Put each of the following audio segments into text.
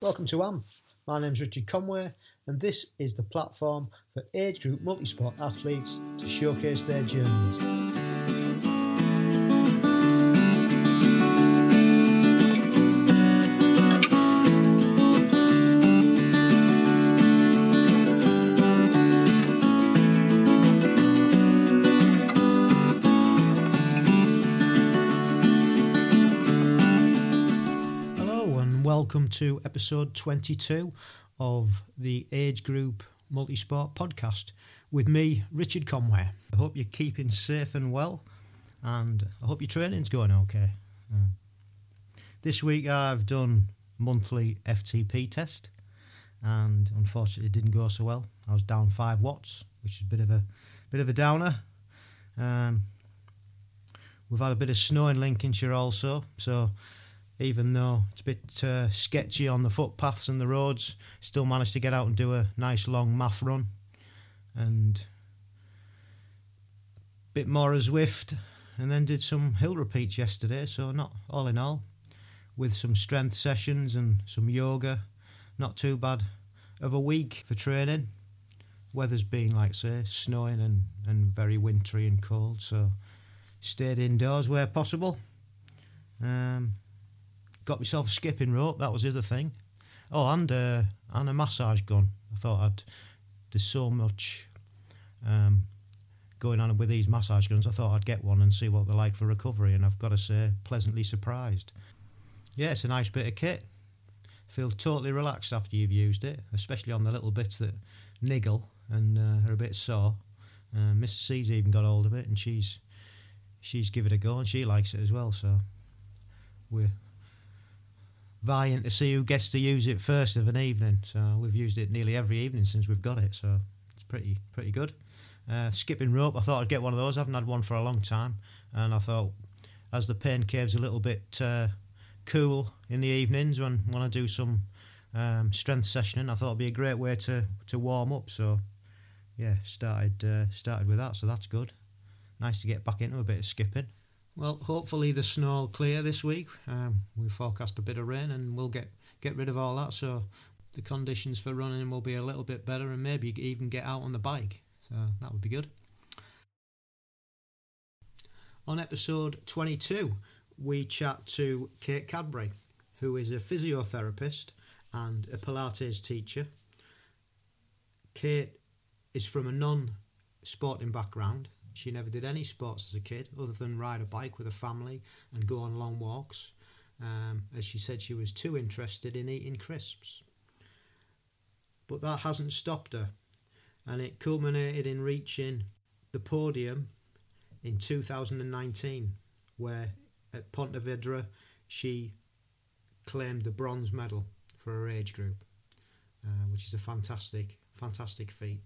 Welcome to AM. My name is Richard Conway, and this is the platform for age group multisport athletes to showcase their journeys. Welcome to episode 22 of the Age Group Multisport podcast with me, Richard Conway. I hope you're keeping safe and well, and I hope your training's going okay. Uh, this week I've done monthly FTP test, and unfortunately it didn't go so well. I was down five watts, which is a bit of a bit of a downer. Um, we've had a bit of snow in Lincolnshire also, so even though it's a bit uh, sketchy on the footpaths and the roads, still managed to get out and do a nice long math run and a bit more as Zwift and then did some hill repeats yesterday. So, not all in all, with some strength sessions and some yoga, not too bad of a week for training. Weather's been, like say, snowing and, and very wintry and cold, so stayed indoors where possible. Um, got myself a skipping rope. That was the other thing. Oh, and uh, and a massage gun. I thought I'd. There's so much um, going on with these massage guns. I thought I'd get one and see what they're like for recovery. And I've got to say, pleasantly surprised. Yeah, it's a nice bit of kit. Feel totally relaxed after you've used it, especially on the little bits that niggle and uh, are a bit sore. Uh, Mrs. C's even got hold of it, and she's she's give it a go, and she likes it as well. So we're vying to see who gets to use it first of an evening. So we've used it nearly every evening since we've got it. So it's pretty pretty good. Uh, skipping rope, I thought I'd get one of those. I haven't had one for a long time, and I thought as the pain cave's a little bit uh, cool in the evenings when when I do some um, strength sessioning, I thought it'd be a great way to to warm up. So yeah, started uh, started with that. So that's good. Nice to get back into a bit of skipping. Well, hopefully the snow will clear this week. Um, we forecast a bit of rain, and we'll get get rid of all that. So the conditions for running will be a little bit better, and maybe even get out on the bike. So that would be good. On episode 22, we chat to Kate Cadbury, who is a physiotherapist and a Pilates teacher. Kate is from a non sporting background. She never did any sports as a kid other than ride a bike with a family and go on long walks. Um, as she said, she was too interested in eating crisps. But that hasn't stopped her, and it culminated in reaching the podium in 2019, where at Pontevedra she claimed the bronze medal for her age group, uh, which is a fantastic, fantastic feat.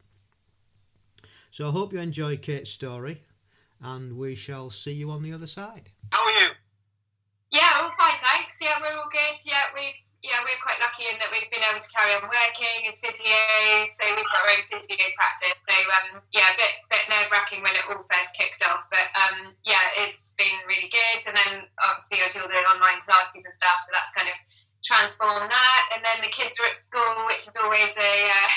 So I hope you enjoy Kate's story, and we shall see you on the other side. How are you? Yeah, all fine, thanks. Yeah, we're all good. Yeah, we've yeah, we're quite lucky in that we've been able to carry on working as physios, so we've got our own physio practice. So um, yeah, a bit bit nerve wracking when it all first kicked off, but um, yeah, it's been really good. And then obviously I do all the online Pilates and stuff, so that's kind of transformed that. And then the kids are at school, which is always a uh,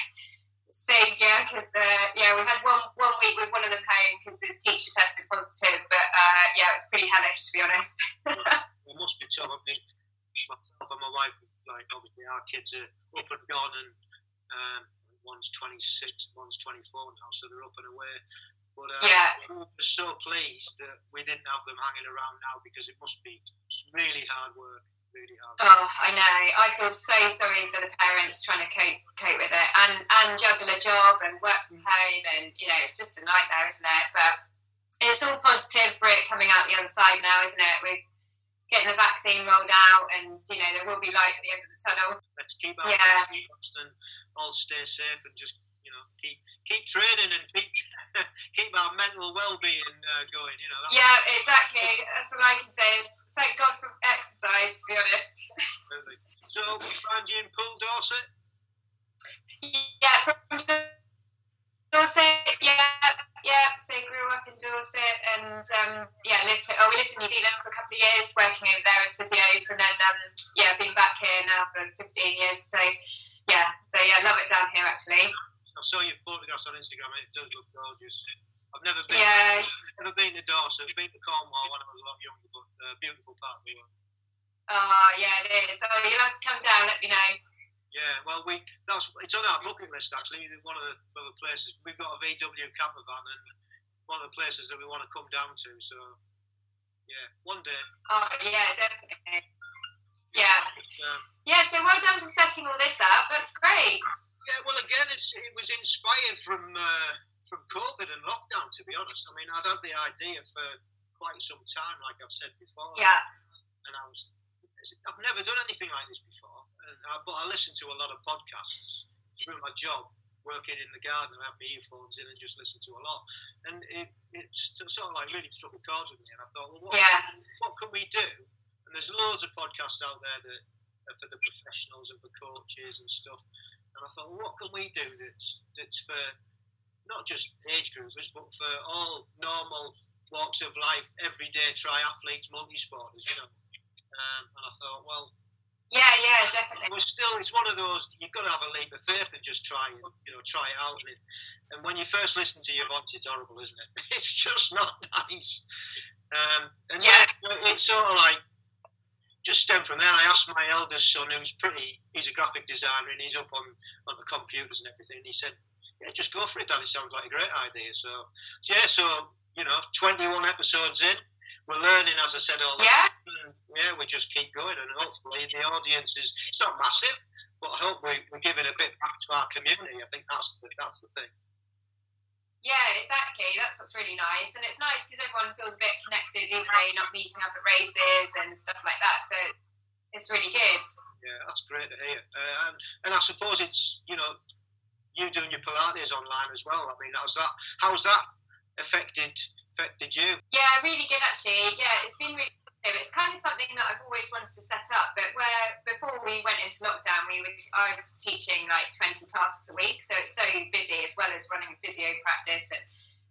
saviour because uh, yeah, we had one one week with one of them home because his teacher tested positive, but uh, yeah, it was pretty hellish to be honest. It must be tough. I mean, myself and my wife, like obviously our kids are up and gone, and um, one's 26, one's 24 now, so they're up and away. But uh, Yeah. we're so pleased that we didn't have them hanging around now because it must be really hard work, really hard. Oh, I know. I feel so sorry for the parents trying to cope cope with it and and juggle a job and work from mm. home and you know it's just a nightmare, isn't it? But it's all positive for it coming out the other side now, isn't it? With getting the vaccine rolled out and you know there will be light at the end of the tunnel. Let's keep our Yeah. and all stay safe and just know keep keep training and keep keep our mental well-being uh, going. You know. Yeah, exactly. That's all I can say is thank God for exercise. To be honest. So we find you in Poole Dorset. Yeah, from Dorset, yeah, yeah. So grew up in Dorset, and um, yeah, lived. Oh, we lived in New Zealand for a couple of years, working over there as physios, and then um, yeah, been back here now for 15 years. So yeah, so yeah, love it down here actually. I saw your photographs on Instagram, and it does look gorgeous. I've never been. Yeah. Never been to Dorset. I've been to Cornwall when I was a lot younger, but uh, beautiful part of the world. Oh yeah, it is. So you'll have to come down. Let me know. Yeah, well, we that's it's on our bucket list actually. One of the other places we've got a VW camper van, and one of the places that we want to come down to. So, yeah, one day. Oh yeah, definitely. Yeah. Uh, yeah. So well done for setting all this up. That's great. Yeah. Well, again, it's, it was inspired from uh, from COVID and lockdown. To be honest, I mean, I'd had the idea for quite some time, like I've said before. Yeah. And I was, I've never done anything like this before uh, but I listen to a lot of podcasts through my job, working in the garden. I have my earphones in and just listen to a lot, and it, it's sort of like really struck a chord with me. And I thought, well, what, yeah. what can we do? And there's loads of podcasts out there that are for the professionals and for coaches and stuff. And I thought, well, what can we do that's that's for not just age groupers, but for all normal walks of life, everyday triathletes, multi-sporters, you know. Um, and I thought, well, yeah, yeah, definitely. But still, it's one of those you've got to have a leap of faith and just try it, you know, try it out. And, and when you first listen to your voice, it's horrible, isn't it? It's just not nice. Um, and yeah, yeah it's sort of like just stem from there. I asked my eldest son, who's pretty, he's a graphic designer and he's up on on the computers and everything. And he said, "Yeah, just go for it, Dad. It sounds like a great idea." So, so yeah, so you know, 21 episodes in, we're learning, as I said, all yeah. Time. Yeah, we just keep going, and hopefully the audience is. It's not massive, but I hope we, we're giving a bit back to our community. I think that's the, that's the thing. Yeah, exactly. That's what's really nice, and it's nice because everyone feels a bit connected, even though you're not meeting up at races and stuff like that. So it's really good. Yeah, that's great to hear. Uh, and, and I suppose it's you know you doing your Pilates online as well. I mean, how's that? How's that affected affected you? Yeah, really good actually. Yeah, it's been really it's kind of something that I've always wanted to set up, but where before we went into lockdown, we were I was teaching like 20 classes a week, so it's so busy as well as running a physio practice. And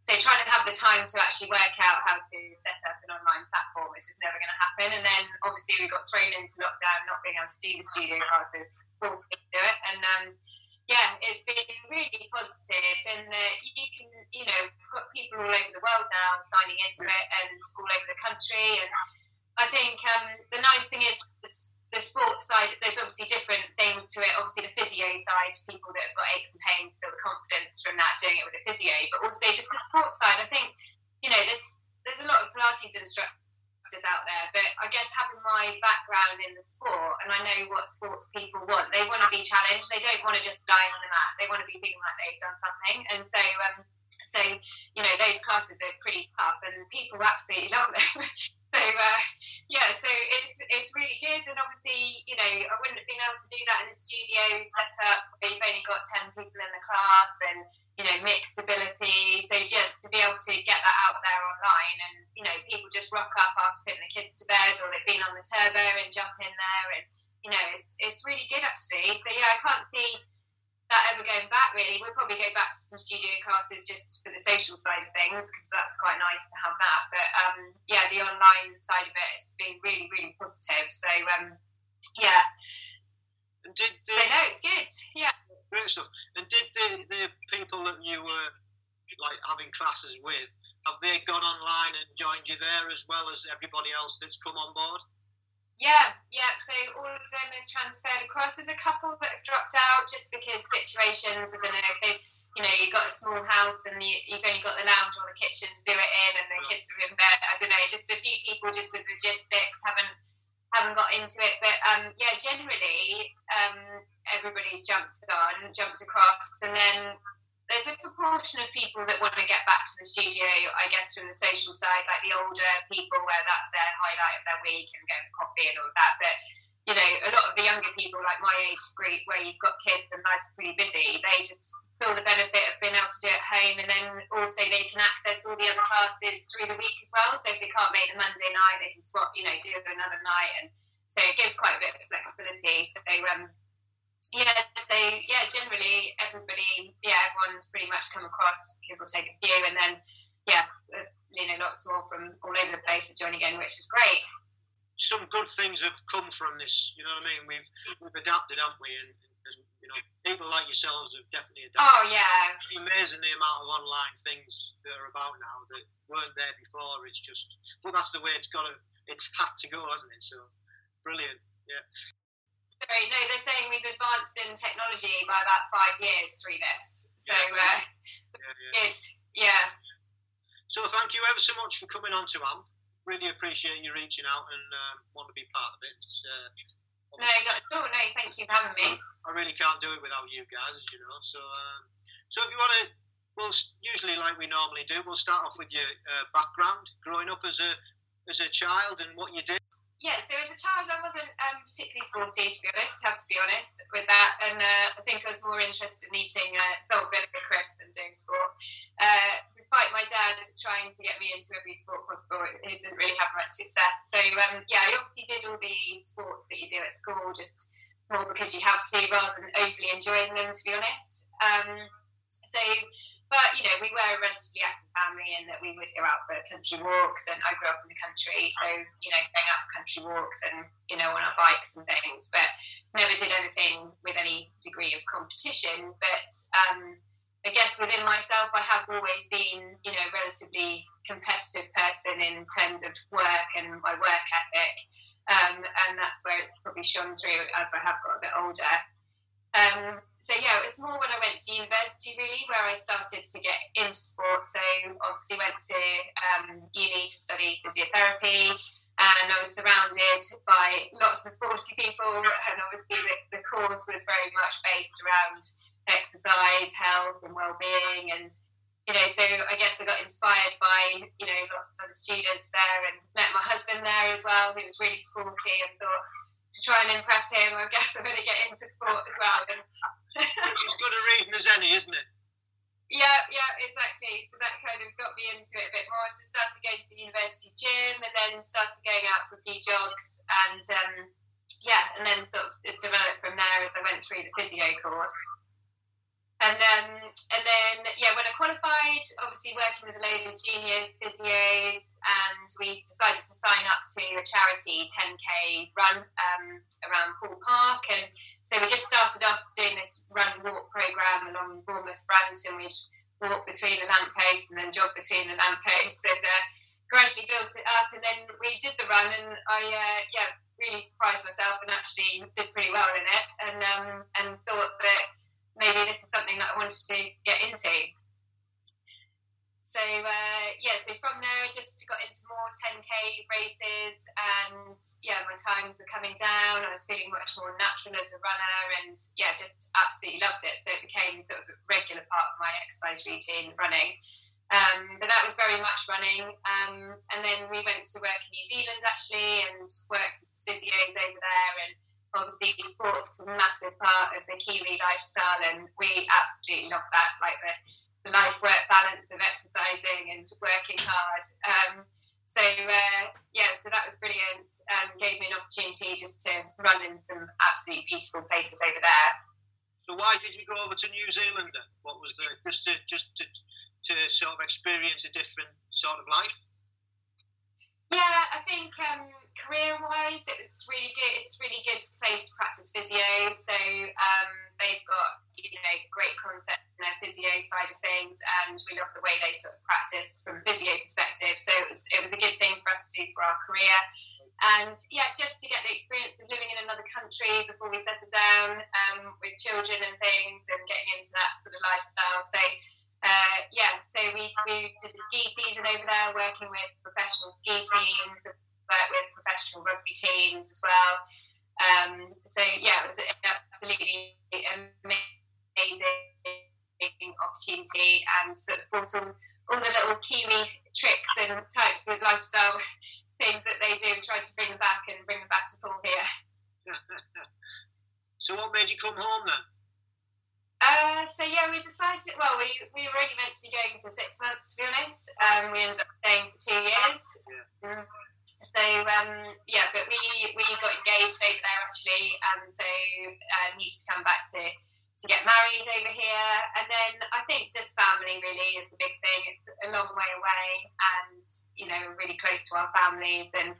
so trying to have the time to actually work out how to set up an online platform is just never going to happen. And then obviously we got thrown into lockdown, not being able to do the studio classes, forced me to do it. And um, yeah, it's been really positive in that you can, you know, got people all over the world now signing into it and all over the country. And I think um, the nice thing is the sports side, there's obviously different things to it. Obviously, the physio side, people that have got aches and pains feel the confidence from that doing it with a physio, but also just the sports side. I think, you know, there's there's a lot of Pilates instructors out there, but I guess having my background in the sport and I know what sports people want, they want to be challenged. They don't want to just lie on the mat. They want to be feeling like they've done something. And so, um, so you know, those classes are pretty tough, and people absolutely love them. so uh, yeah, so it's it's really good, and obviously, you know, I wouldn't have been able to do that in a studio setup. where You've only got ten people in the class, and you know, mixed ability. So just to be able to get that out there online and, you know, people just rock up after putting the kids to bed or they've been on the turbo and jump in there and, you know, it's, it's really good actually. So yeah, I can't see that ever going back really. We'll probably go back to some studio classes just for the social side of things because that's quite nice to have that. But um, yeah, the online side of it has been really, really positive. So um, yeah. And did, did, so no, it's good. Yeah great stuff. And did the, the people that you were like having classes with, have they gone online and joined you there as well as everybody else that's come on board? Yeah, yeah. So all of them have transferred across. There's a couple that have dropped out just because situations. I don't know if they, you know, you've got a small house and you, have only got the lounge or the kitchen to do it in, and the kids are in bed. I don't know. Just a few people just with logistics haven't haven't got into it. But um, yeah, generally, um, everybody's jumped on, jumped across, and then there's a proportion of people that want to get back to the studio, I guess, from the social side, like the older people, where that's their highlight of their week and going for coffee and all of that. But you know, a lot of the younger people, like my age group, where you've got kids and life's pretty busy, they just feel the benefit of being able to do it at home, and then also they can access all the other classes through the week as well. So if they can't make the Monday night, they can swap, you know, do another night, and so it gives quite a bit of flexibility. So um, Yeah, so yeah, generally everybody, yeah, everyone's pretty much come across. People take a few, and then yeah, you know, lots more from all over the place are joining in, which is great. Some good things have come from this. You know what I mean? We've we've adapted, haven't we? And, and you know, people like yourselves have definitely adapted. Oh yeah. It's amazing the amount of online things that are about now that weren't there before. It's just, but that's the way it's got to. It's had to go, hasn't it? So brilliant. Yeah. Sorry, no, they're saying we've advanced in technology by about five years through this. So, uh, Yeah, yeah. good. Yeah. So thank you ever so much for coming on to AMP. Really appreciate you reaching out and um, want to be part of it. Uh, No, not at all. No, thank you for having me. I really can't do it without you guys, as you know. So, um, so if you want to, we'll usually like we normally do. We'll start off with your uh, background, growing up as a as a child, and what you did. Yeah, so as a child, I wasn't um, particularly sporty, to be honest, have to be honest with that. And uh, I think I was more interested in eating uh, salt vinegar crisps than doing sport. Uh, despite my dad trying to get me into every sport possible, it, didn't really have much success. So, um, yeah, I obviously did all the sports that you do at school just more because you have to rather than overly enjoying them, to be honest. Um, so, but you know, we were a relatively active family and that we would go out for country walks, and I grew up in the country, so you know, going out for country walks and you know, on our bikes and things, but never did anything with any degree of competition. But um, I guess within myself, I have always been, you know, a relatively competitive person in terms of work and my work ethic. Um, and that's where it's probably shone through as I have got a bit older. Um, so yeah, it was more when I went to university really where I started to get into sport. So obviously went to um, uni to study physiotherapy, and I was surrounded by lots of sporty people. And obviously the, the course was very much based around exercise, health, and well-being, and you know, so I guess I got inspired by you know lots of other students there, and met my husband there as well, who was really sporty, and thought to try and impress him, I guess I'm going to get into sport as well. And As good a reading as any, isn't it? yeah, yeah, exactly. So that kind of got me into it a bit more. So I started going to the university gym, and then started going out for a few jogs, and um, yeah, and then sort of developed from there as I went through the physio course. And then, and then, yeah, when I qualified, obviously working with a load of junior physios, and we decided to sign up to a charity 10k run um, around Poole Park. And so we just started off doing this run walk program along Bournemouth Front, and we'd walk between the lampposts and then jog between the lampposts, and uh, gradually built it up. And then we did the run, and I, uh, yeah, really surprised myself and actually did pretty well in it, and um, and thought that maybe this is something that I wanted to get into. So uh, yeah, so from there I just got into more 10k races, and yeah, my times were coming down. I was feeling much more natural as a runner, and yeah, just absolutely loved it. So it became sort of a regular part of my exercise routine, running. Um, but that was very much running. Um, and then we went to work in New Zealand actually, and worked as physios over there, and obviously sports is a massive part of the Kiwi lifestyle, and we absolutely love that, like the, the life work balance of exercising and working hard. Um, so uh, yeah, so that was brilliant, and gave me an opportunity just to run in some absolutely beautiful places over there. So why did you go over to New Zealand then? What was the just to just to, to sort of experience a different sort of life? Yeah, I think um, career-wise, it was really good. It's really good place to practice physio. So um, they've got you know great concept in their physio side of things, and we love the way they sort of practice from a physio perspective. So it was it was a good thing for us to do for our career. And yeah, just to get the experience of living in another country before we settle down um, with children and things, and getting into that sort of lifestyle. So uh, yeah, so we, we did the ski season over there, working with professional ski teams, worked with professional rugby teams as well. Um, so yeah, it was an absolutely amazing opportunity, and sort of brought all, all the little Kiwi tricks and types of lifestyle things that they do, and tried to bring them back and bring them back to Poole here. so what made you come home then? Uh, so yeah, we decided. Well, we, we were only meant to be going for six months, to be honest. Um, we ended up staying for two years. Yeah. So um, yeah, but we we got engaged over there actually, and so uh, needed to come back to to get married over here, and then I think just family really is a big thing. It's a long way away, and you know really close to our families, and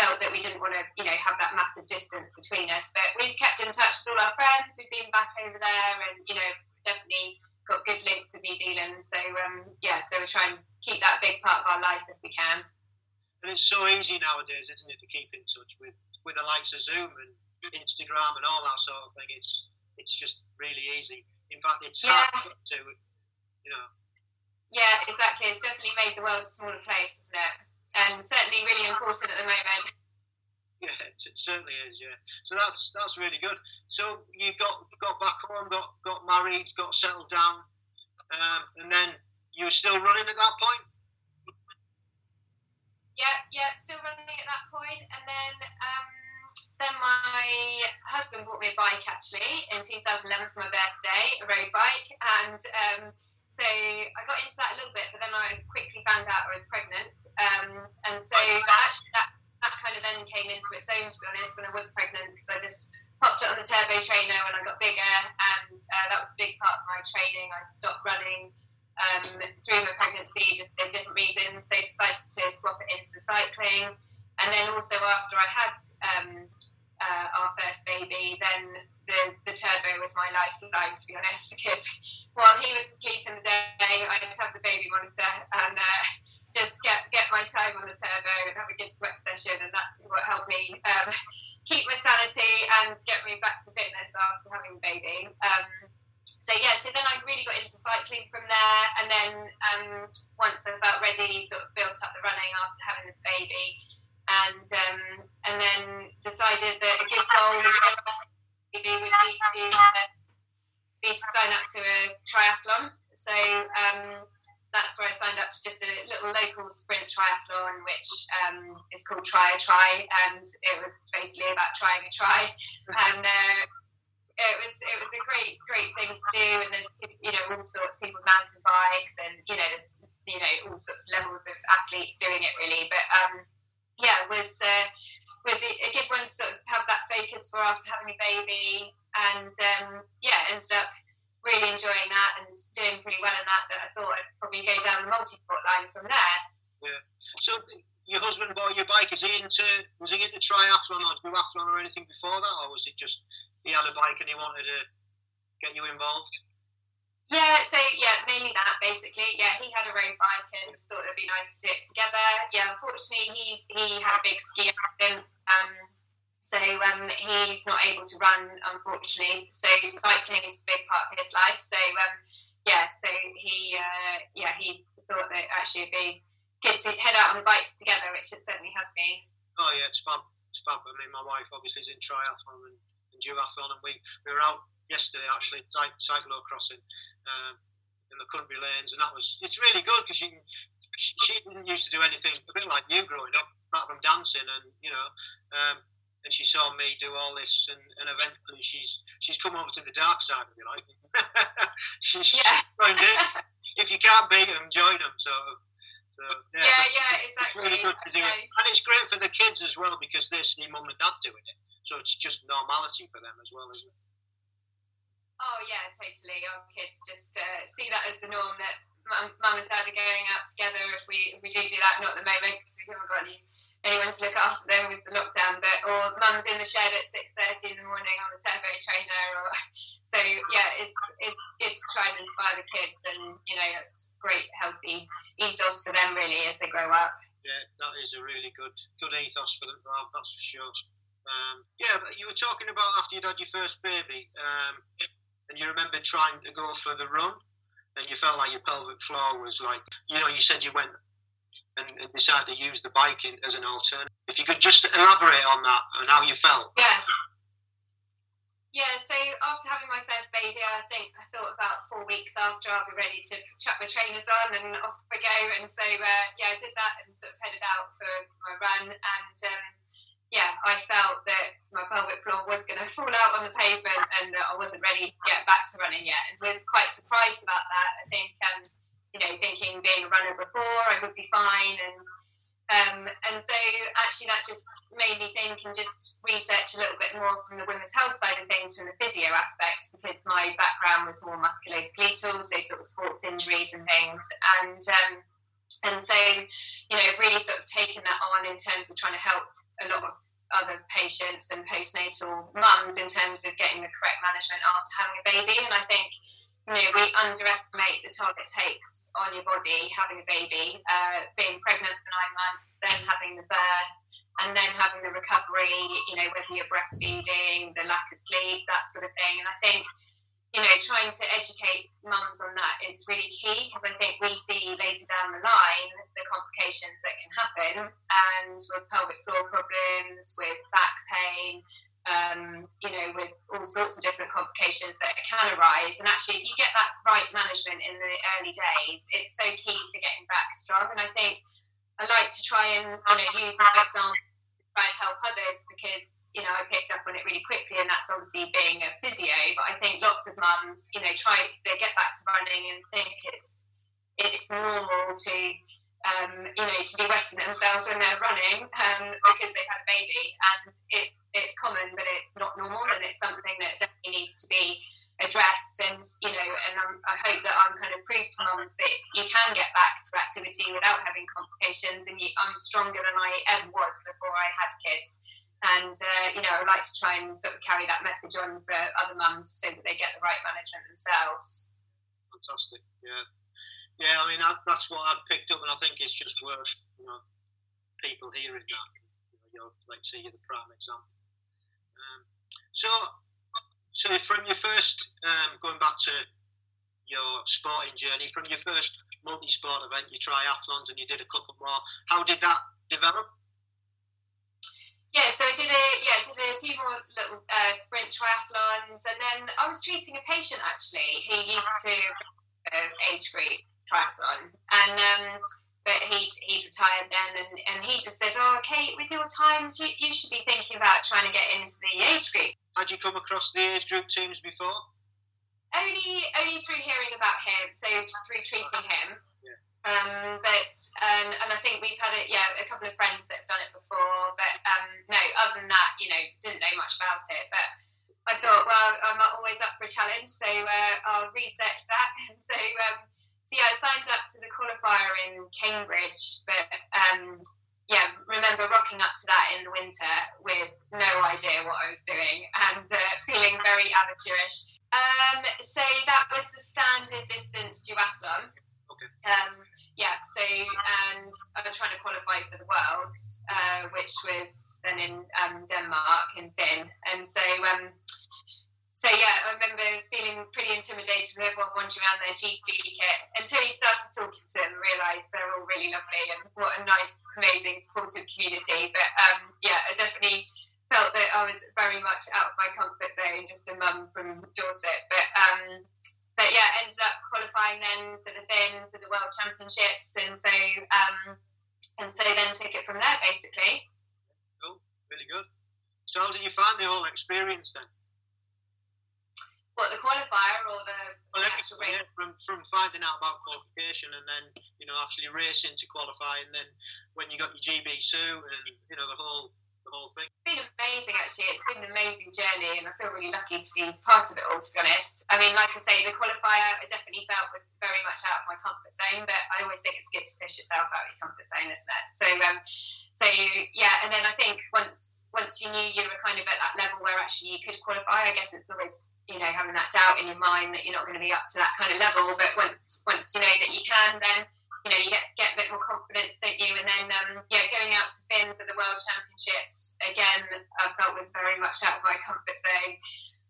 felt that we didn't want to you know have that massive distance between us. But we've kept in touch with all our friends who've been back over there, and you know definitely got good links with New Zealand. So um, yeah, so we try and keep that big part of our life if we can. And it's so easy nowadays, isn't it, to keep in touch with with the likes of Zoom and Instagram and all that sort of thing. It's it's just really easy. In fact, it's yeah. hard to you know. Yeah, exactly. It's definitely made the world a smaller place, isn't it? And certainly really important at the moment. Yeah, it certainly is. Yeah, so that's that's really good. So you got got back home, got got married, got settled down, um, and then you were still running at that point. Yeah, yeah, still running at that point. And then um, then my husband bought me a bike actually in 2011 for my birthday, a road bike, and um, so I got into that a little bit, but then I quickly found out I was pregnant, um, and so actually that that kind of then came into its own to be honest when I was pregnant because I just popped it on the turbo trainer when I got bigger, and uh, that was a big part of my training. I stopped running um, through my pregnancy, just for different reasons. So decided to swap it into the cycling. And then also after I had um, uh, our first baby, then the, the turbo was my lifeline, to be honest, because while he was asleep in the day, I'd have the baby monitor and uh, just get, get my time on the turbo and have a good sweat session. And that's what helped me um, keep my sanity and get me back to fitness after having baby. Um, so yeah, so then I really got into cycling from there, and then um, once I felt ready, sort of built up the running after having the baby, and um, and then decided that a good goal would be to uh, be to sign up to a triathlon. So um, that's where I signed up to just a little local sprint triathlon, which um, is called Try a Try, and it was basically about trying a try, and. Uh, it was it was a great great thing to do, and there's you know all sorts of people mountain bikes, and you know there's you know all sorts of levels of athletes doing it really. But um, yeah, it was uh, was a good one to sort of have that focus for after having a baby, and um, yeah, ended up really enjoying that and doing pretty well in that. That I thought I'd probably go down the multi sport line from there. Yeah. So your husband bought your bike. Is he into was he into triathlon or duathlon or anything before that, or was it just he had a bike and he wanted to get you involved? Yeah, so yeah, mainly that basically. Yeah, he had a road bike and thought it'd be nice to do it together. Yeah, unfortunately, he's he had a big ski accident, um, so um, he's not able to run, unfortunately. So cycling is a big part of his life. So um, yeah, so he uh, yeah he thought that actually it'd be good to head out on the bikes together, which it certainly has been. Oh yeah, it's fun. It's fun. I mean, my wife obviously is in triathlon and and duathlon, and we, we were out yesterday actually cyclo crossing um, in the country lanes, and that was it's really good because she she didn't used to do anything a bit like you growing up, apart from dancing, and you know. Um, and she saw me do all this, and, and eventually she's she's come over to the dark side, if you like. she's yeah. joined in. If you can't beat them, join them. So, so yeah, yeah, yeah, exactly. It's really good to do it, and it's great for the kids as well because they see mum and dad doing it. So it's just normality for them as well, isn't it? Oh yeah, totally. Our kids just uh, see that as the norm that mum, and dad are going out together. If we if we do do that, not at the moment because we haven't got any anyone to look after them with the lockdown. But or mum's in the shed at six thirty in the morning on the turbo trainer. Or so yeah, it's it's good to try and inspire the kids, and you know it's great healthy ethos for them really as they grow up. Yeah, that is a really good good ethos for them. That's for sure. Um, yeah, but you were talking about after you'd had your first baby, um, and you remember trying to go for the run, and you felt like your pelvic floor was like, you know, you said you went and, and decided to use the bike in, as an alternative. If you could just elaborate on that and how you felt. Yeah. Yeah, so after having my first baby, I think I thought about four weeks after I'll be ready to chuck my trainers on and off we go. And so, uh, yeah, I did that and sort of headed out for my run. And um, yeah, I felt that my pelvic floor was going to fall out on the pavement and that I wasn't ready to get back to running yet. And was quite surprised about that. I think, um, you know, thinking being a runner before, I would be fine. And Um, and so actually that just made me think and just research a little bit more from the women's health side of things from the physio aspect because my background was more musculoskeletal, so sort of sports injuries and things. And um, and so, you know, really sort of taken that on in terms of trying to help a lot of other patients and postnatal mums in terms of getting the correct management after having a baby. And I think, you know, we underestimate the toll it takes on your body having a baby, uh, being pregnant for nine months, then having the birth, and then having the recovery, you know, whether you're breastfeeding, the lack of sleep, that sort of thing. And I think, you know, trying to educate mums on that is really key because I think we see later down the line the complications that can happen and with pelvic floor problems, with back pain, um, you know, with all sorts of different complications that can arise. And actually, if you get that right management in the early days, it's so key for getting back strong. And I think I like to try and you know use my example to try and help others because you know I picked up on it really quickly, and that's obviously being a physio. But I think lots of mums, you know, try they get back to running and think it's it's normal to um, you know, to be wetting themselves when they're running um, because they've had a baby. And it's, it's common, but it's not normal, and it's something that definitely needs to be addressed. And, you know, and I'm, i hope that I'm kind of proof to mums that you can get back to activity without having complications. And you, I'm stronger than I ever was before I had kids. And, uh, you know, I would like to try and sort of carry that message on for other mums so that they get the right management themselves. Fantastic. Yeah. Yeah, I mean that, that's what I've picked up, and I think it's just worth you know people hearing that. You know, you're, like say you're the prime example. Um, so, so from your first um, going back to your sporting journey, from your first multi-sport event, your triathlons, and you did a couple more. How did that develop? Yeah, so I did a yeah did a few more little uh, sprint triathlons, and then I was treating a patient actually who used to uh, age group triathlon, and um, but he he'd retired then, and, and he just said, "Oh, Kate, with your times, you, you should be thinking about trying to get into the age group." Had you come across the age group teams before? Only only through hearing about him, so through treating him. Um, but um, and I think we've had a yeah a couple of friends that have done it before, but um, no, other than that, you know, didn't know much about it. But I thought, well, I'm always up for a challenge, so uh, I'll research that. And so um, so yeah, I signed up to the qualifier in Cambridge, but um, yeah, remember rocking up to that in the winter with no idea what I was doing and uh, feeling very amateurish. Um, so that was the standard distance duathlon. Okay. Um, yeah, so and I was trying to qualify for the Worlds, uh, which was then in um, Denmark in Fyn, and so um, so yeah, I remember feeling pretty intimidated with everyone wandering around their GB kit until you started talking to them and realised they're all really lovely and what a nice, amazing, supportive community. But um, yeah, I definitely felt that I was very much out of my comfort zone, just a mum from Dorset. But um, but yeah, ended up qualifying then for the Fyn for the World Championships, and so um, and so then took it from there basically. Cool, really good. So how did you find the whole experience then? What the qualifier or the, well, the actual race? Yeah, from from finding out about qualification and then you know actually racing to qualify, and then when you got your GB suit and you know the whole the whole thing. It's been amazing actually. It's been an amazing journey, and I feel really lucky to be part of it all. To be honest, I mean, like I say, the qualifier I definitely felt was very much out of my comfort zone, but I always think it's good to push yourself out of your comfort zone, isn't it? So, um, so yeah, and then I think once once you knew you were kind of at that level where actually you could qualify, I guess it's always you know having that doubt in your mind that you're not going to be up to that kind of level. But once once you know that you can, then you know you get get a bit more confidence, don't you? And then um, yeah, going out to Fyn for the World Championships again, I felt was very much out of my comfort zone.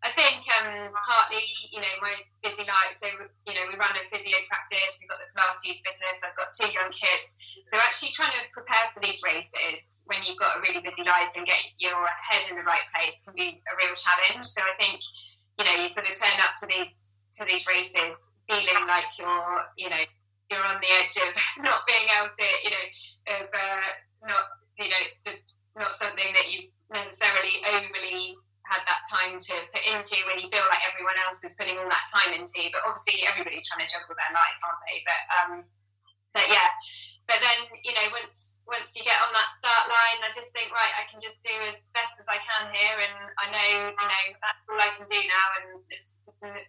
I think um, partly, you know, my busy life. So, you know, we run a physio practice. We've got the Pilates business. I've got two young kids. So, actually, trying to prepare for these races when you've got a really busy life and get your head in the right place can be a real challenge. So, I think, you know, you sort of turn up to these to these races feeling like you're, you know, you're on the edge of not being able to, you know, of uh, not, you know, it's just not something that you necessarily overly had that time to put into when you feel like everyone else is putting all that time into. But obviously, everybody's trying to juggle their life, aren't they? But um, but yeah, but then you know once once you get on that start line, I just think, right, I can just do as best as I can here, and I know, you know, that's all I can do now, and it's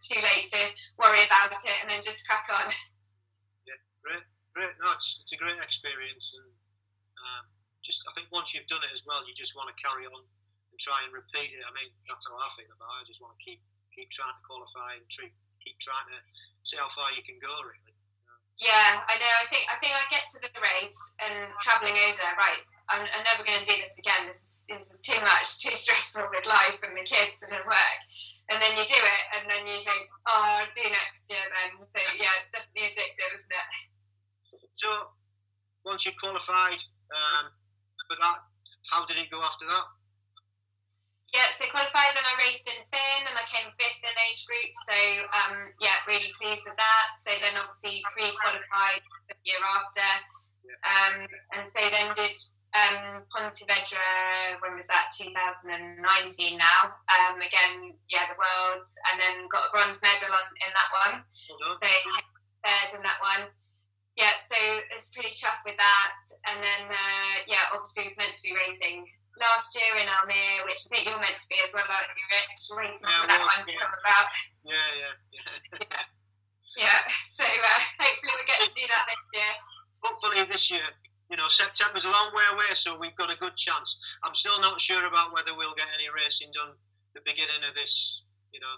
too late to worry about it, and then just crack on. Great, great. No, it's, it's a great experience, and um, just I think once you've done it as well, you just want to carry on and try and repeat it. I mean, that's how I feel about it. I just want to keep keep trying to qualify and keep keep trying to see how far you can go, really. Yeah, I know. I think I think I get to the race and travelling over there. Right, I'm, I'm never going to do this again. This is this is too much, too stressful with life and the kids and the work. And then you do it, and then you think, oh, I'll do next year then. So yeah, it's definitely addictive, isn't it? So once you qualified um, for that, how did it go after that? Yeah, so qualified, then I raced in Fyn and I came fifth in age group. So, um, yeah, really pleased with that. So then obviously pre-qualified the year after. Um, and so then did um, Pontevedra, when was that, 2019 now. Um, again, yeah, the Worlds, and then got a bronze medal on, in that one. Well So third in that one. Yeah, so it's pretty chuffed with that. And then, uh, yeah, obviously it was meant to be racing last year in Almere, which I think you're meant to be as well, aren't you, Rich? Waiting Yeah, for that one to yeah. come about. Yeah, yeah, yeah. Yeah, so uh, hopefully we get to do that next year. Hopefully this year. You know, September's a long way away, so we've got a good chance. I'm still not sure about whether we'll get any racing done the beginning of this. You know,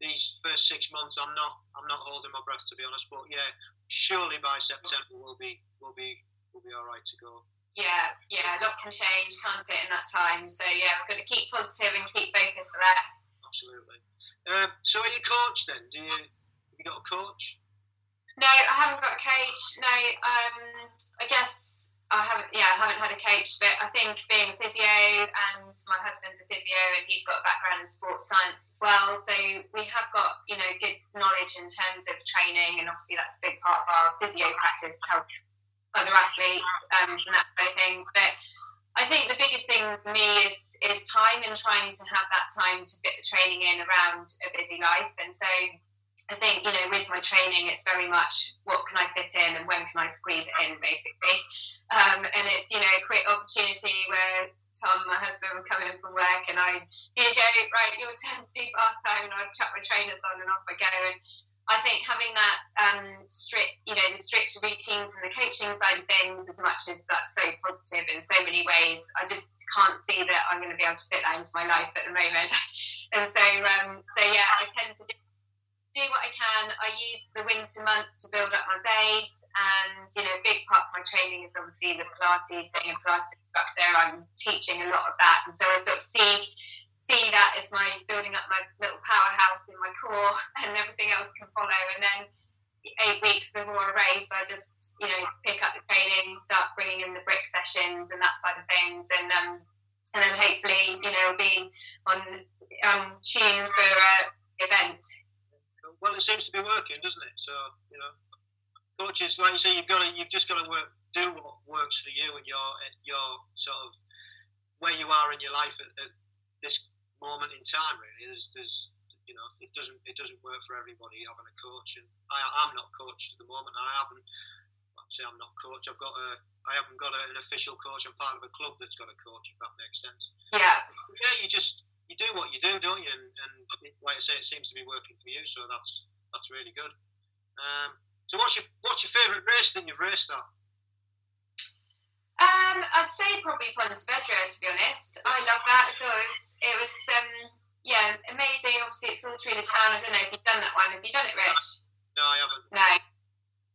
these first six months, I'm not, I'm not holding my breath to be honest. But yeah, surely by September we'll be, we'll be, we'll be all right to go. Yeah, yeah, a lot can change, can't it, in that time? So yeah, we've got to keep positive and keep focused for that. Absolutely. Um, so are you coach then? Do you, have you got a coach? No, I haven't got a coach. No, um, I guess I haven't. Yeah, I haven't had a coach, but I think being a physio and my husband's a physio and he's got a background in sports science as well, so we have got you know good knowledge in terms of training, and obviously that's a big part of our physio practice, help other athletes um, from that side of things. But I think the biggest thing for me is is time and trying to have that time to fit the training in around a busy life, and so. I think, you know, with my training, it's very much what can I fit in and when can I squeeze it in, basically. Um, and it's, you know, a quick opportunity where Tom, my husband, would come in from work and I, here you go, right, your turn to do part time. And I'd chuck my trainers on and off I go. And I think having that um, strict, you know, the strict routine from the coaching side of things, as much as that's so positive in so many ways, I just can't see that I'm going to be able to fit that into my life at the moment. and so, um, so yeah, I tend to do do what I can. I use the winter months to build up my base, and you know, a big part of my training is obviously the Pilates. Being a Pilates instructor, I'm teaching a lot of that, and so I sort of see see that as my building up my little powerhouse in my core, and everything else can follow. And then eight weeks before a race, I just you know pick up the training, start bringing in the brick sessions and that side of things, and um, and then hopefully you know be on um, tune for a event. Well, it seems to be working, doesn't it? So you know, coaches, like you say, you've got to, you've just got to work, do what works for you and your your sort of where you are in your life at, at this moment in time. Really, there's, there's you know, it doesn't it doesn't work for everybody having a coach, and I, I'm not coached at the moment. I haven't. I'd say I'm not coach. I've got a. I haven't got a, an official coach. I'm part of a club that's got a coach. If that makes sense. Yeah. Yeah, you just you do what you do, don't you? And, and like I say, it seems to be working for you, so that's that's really good. Um, so what's your what's your favourite race that you've raced at? Um, I'd say probably Pontevedra, to be honest. I love that. I thought it was, it was um, yeah, amazing. Obviously, it's all through the town. I don't know if you've done that one. Have you done it, Rich? No, I haven't. No,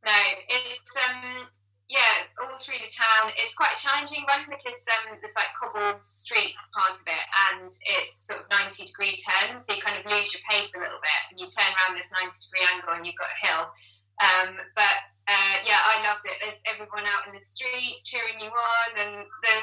no. It's um, yeah, all through the town. It's quite a challenging run because um, there's like cobbled streets part of it, and it's sort of 90 degree turns, so you kind of lose your pace a little bit, and you turn around this 90 degree angle, and you've got a hill. Um, but uh, yeah, I loved it. There's everyone out in the streets cheering you on, and the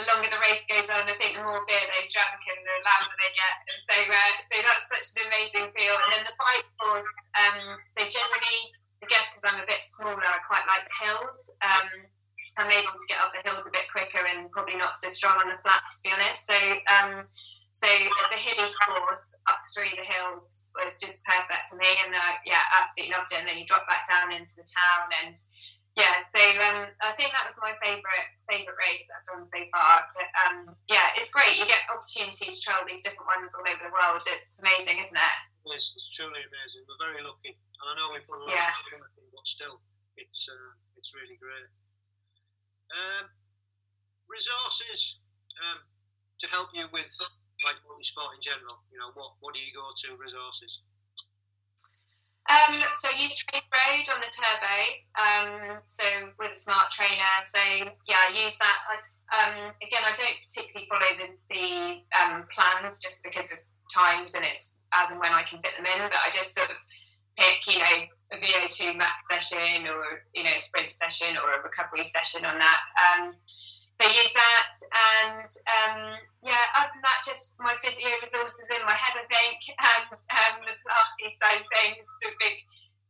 the longer the race goes on, I think the more beer they've drunk and the louder they get. And so, uh, so that's such an amazing feel. And then the bike course. Um, so generally, I guess because I'm a bit smaller, I quite like hills. Um, I'm able to get up the hills a bit quicker and probably not so strong on the flats, to be honest. So, um, so the hilly course up through the hills was just perfect for me, and uh, yeah, absolutely loved it. And then you drop back down into the town, and yeah, so um, I think that was my favourite favourite race I've done so far. But um, yeah, it's great. You get opportunity to travel these different ones all over the world. It's amazing, isn't it? It's, it's truly amazing. We're very lucky, and I know we've put a lot yeah. of effort, but still, it's uh, it's really great. Um, resources um, to help you with like multi-sport in general. You know, what what do you go to resources? Um, so use TrainerRoad on the turbo, um, so with a smart trainer. So yeah, I use that. I, um, again, I don't particularly follow the, the um, plans just because of times and it's as and when I can fit them in. But I just sort of pick, you know, a VO2 max session or you know, a sprint session or a recovery session on that. Um, so use that and um, yeah other than that just my physio resources in my head I think and um, the Pilates side things a big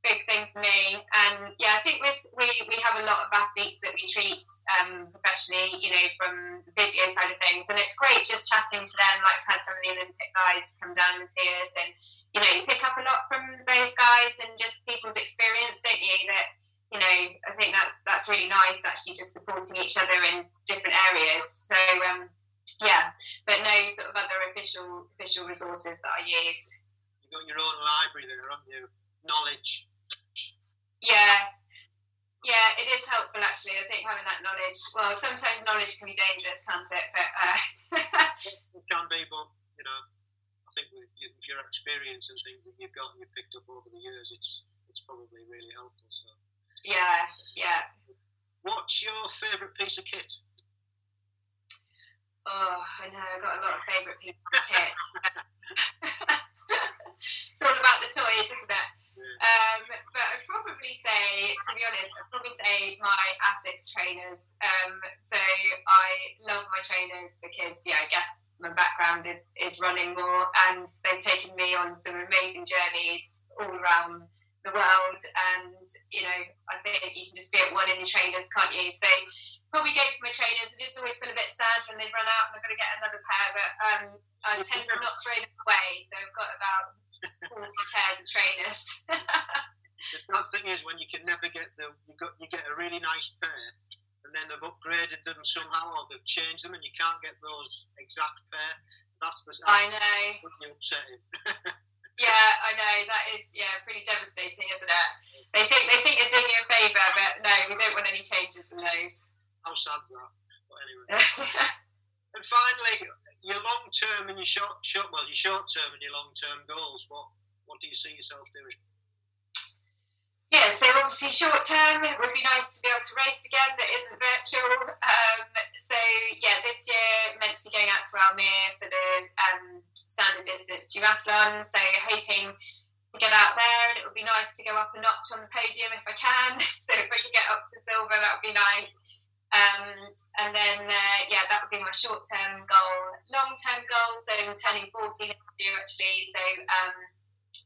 big thing for me and yeah I think this, we, we have a lot of athletes that we treat um, professionally you know from the physio side of things and it's great just chatting to them like had some of the Olympic guys come down and see us and you know you pick up a lot from those guys and just people's experience don't you that you know, I think that's that's really nice actually just supporting each other in different areas. So um, yeah, but no sort of other official official resources that I use. You've got your own library there, haven't you? Knowledge. Yeah. Yeah, it is helpful actually. I think having that knowledge. Well, sometimes knowledge can be dangerous, can't it? But uh... it can be, but you know, I think with your experience and things that you've got and you've picked up over the years, it's it's probably really helpful. So. Yeah, yeah. What's your favourite piece of kit? Oh, I know. I've got a lot of favourite pieces of kit. it's all about the toys, isn't it? Um, but I'd probably say, to be honest, I'd probably say my ASICS trainers. Um, so I love my trainers because, yeah, I guess my background is, is running more and they've taken me on some amazing journeys all around the world. And, you know, I think you can just be at one in your trainers, can't you? So probably go for my trainers. I just always feel a bit sad when they run out and I've got to get another pair, but um, I tend to not throw them away. So I've got about 40 pairs of trainers. the bad thing is when you can never get the, you, got, you get a really nice pair and then they've upgraded them somehow or they've changed them and you can't get those exact pair. That's the. I know. Yeah, I know that is yeah pretty devastating, isn't it? They think they think you're doing you a favour, but no, we don't want any changes in those. How sad is that? But anyway. and finally, your long term and your short short well, your short term and your long term goals. What what do you see yourself doing? yeah, so obviously short term, it would be nice to be able to race again that isn't virtual. Um, so yeah, this year meant to be going out to Almere for the um, standard distance duathlon. So hoping to get out there, and it would be nice to go up a notch on the podium if I can. so if I could get up to silver, that would be nice. Um, and then uh, yeah, that would be my short term goal. Long term goal, so I'm turning 40 next year actually. So um,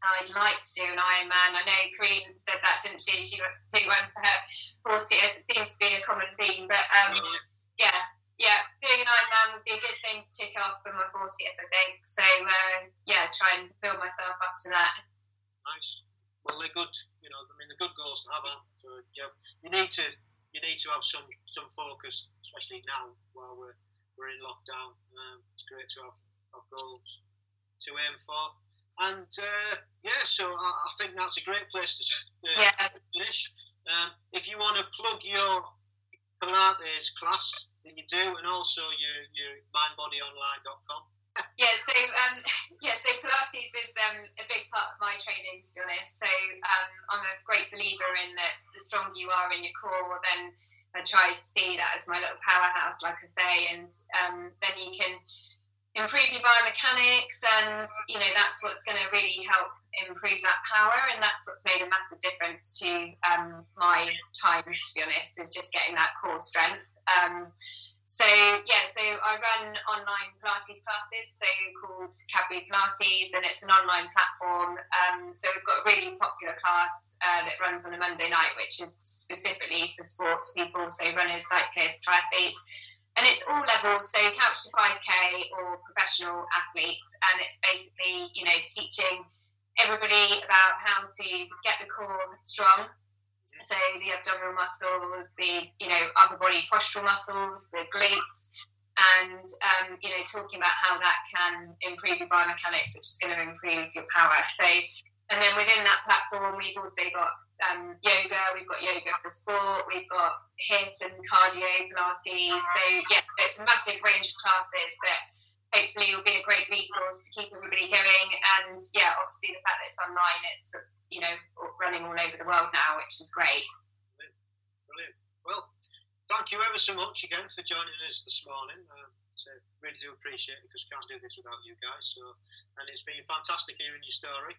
I'd like to do an Ironman. I know Kareen said that, didn't she? She wants to do one for her 40th. It seems to be a common theme. But um, yeah, yeah, doing an Ironman would be a good thing to tick off for my 40th, I think. So uh, yeah, try and build myself up to that. Nice. Well, they're good. You know, I mean, they're good goals to have. So yeah, you need to you need to have some some focus, especially now while we're we're in lockdown. Um, it's great to have, have goals to aim for. And uh, yeah, so I, I, think that's a great place to uh, yeah. finish. Um, if you want to plug your Pilates class that you do, and also your your mindbodyonline.com. yeah, so um, yeah, so Pilates is um, a big part of my training, to be honest. So um, I'm a great believer in that the stronger you are in your core, then I try to see that as my little powerhouse, like I say, and um, then you can improve your biomechanics and you know that's what's going to really help improve that power and that's what's made a massive difference to um, my times to be honest is just getting that core strength um, so yeah so i run online pilates classes so called cadbury pilates and it's an online platform. Um, so we've got a really popular class uh, that runs on a monday night which is specifically for sports people so runners cyclists triathletes. And it's all levels, so couch to 5k or professional athletes, and it's basically you know teaching everybody about how to get the core strong So the abdominal muscles, the you know upper body postural muscles, the glutes, and um, you know talking about how that can improve your biomechanics, which is going to improve your power. So, and then within that platform, we've also got um, yoga, we've got yoga for sport, we've got HIIT and cardio, Pilates. So yeah, there's a massive range of classes that hopefully will be a great resource to keep everybody going. And yeah, obviously the fact that it's online, it's you know running all over the world now, which is great. Brilliant. Brilliant. Well, thank you ever so much again for joining us this morning. Um, so really do appreciate it because we can't do this without you guys. So, and it's been fantastic hearing your story.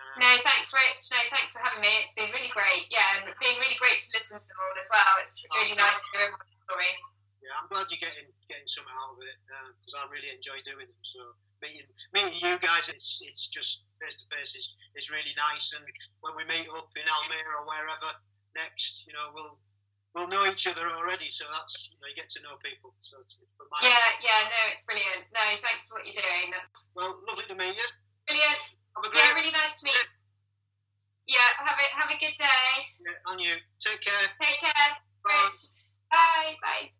Um, no, thanks, Rich. No, thanks for having me. It's been really great. Yeah, and it's been really great to listen to them all as well. It's oh, really oh, nice to hear everyone's story. Yeah, I'm glad you're getting getting something out of it because uh, I really enjoy doing them. So meeting meeting you guys, it's it's just face to face is is really nice. And when we meet up in Almere or wherever next, you know, we'll we'll know each other already. So that's you know you get to know people. So it's, it's yeah, yeah, no, it's brilliant. No, thanks for what you're doing. That's... Well, lovely to meet you. Brilliant. Yeah, really nice to meet you. Yeah, have a have a good day. Yeah, and you. Take care. Take care. Bye. Bye. Bye.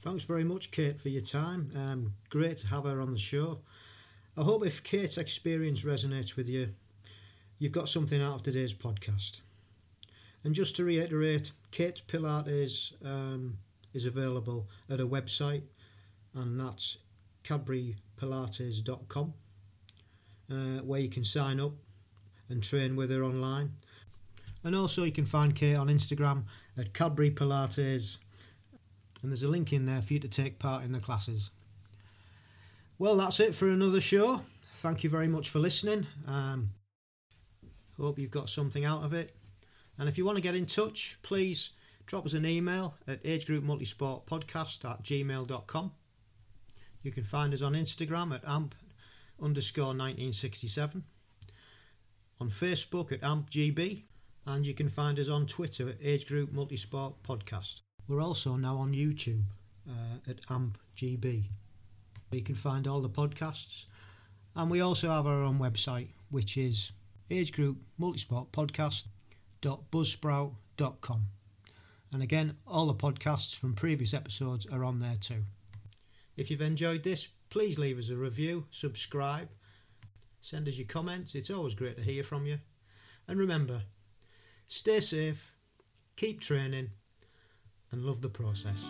Thanks very much, Kate, for your time. Um, great to have her on the show. I hope if Kate's experience resonates with you, you've got something out of today's podcast. And just to reiterate, Kate's Pilates um, is available at a website, and that's cadburypilates.com, uh, where you can sign up and train with her online. And also, you can find Kate on Instagram at Cadbury Pilates and there's a link in there for you to take part in the classes. Well, that's it for another show. Thank you very much for listening. Um, hope you've got something out of it. And if you want to get in touch, please drop us an email at agegroupmultisportpodcast at gmail.com. You can find us on Instagram at amp underscore 1967, on Facebook at ampgb, and you can find us on Twitter at Age Group Multisport Podcast. We're also now on YouTube uh, at AmpGB. You can find all the podcasts. And we also have our own website, which is age group multisport podcast.buzzsprout.com. And again, all the podcasts from previous episodes are on there too. If you've enjoyed this, please leave us a review, subscribe, send us your comments. It's always great to hear from you. And remember, stay safe, keep training, and love the process.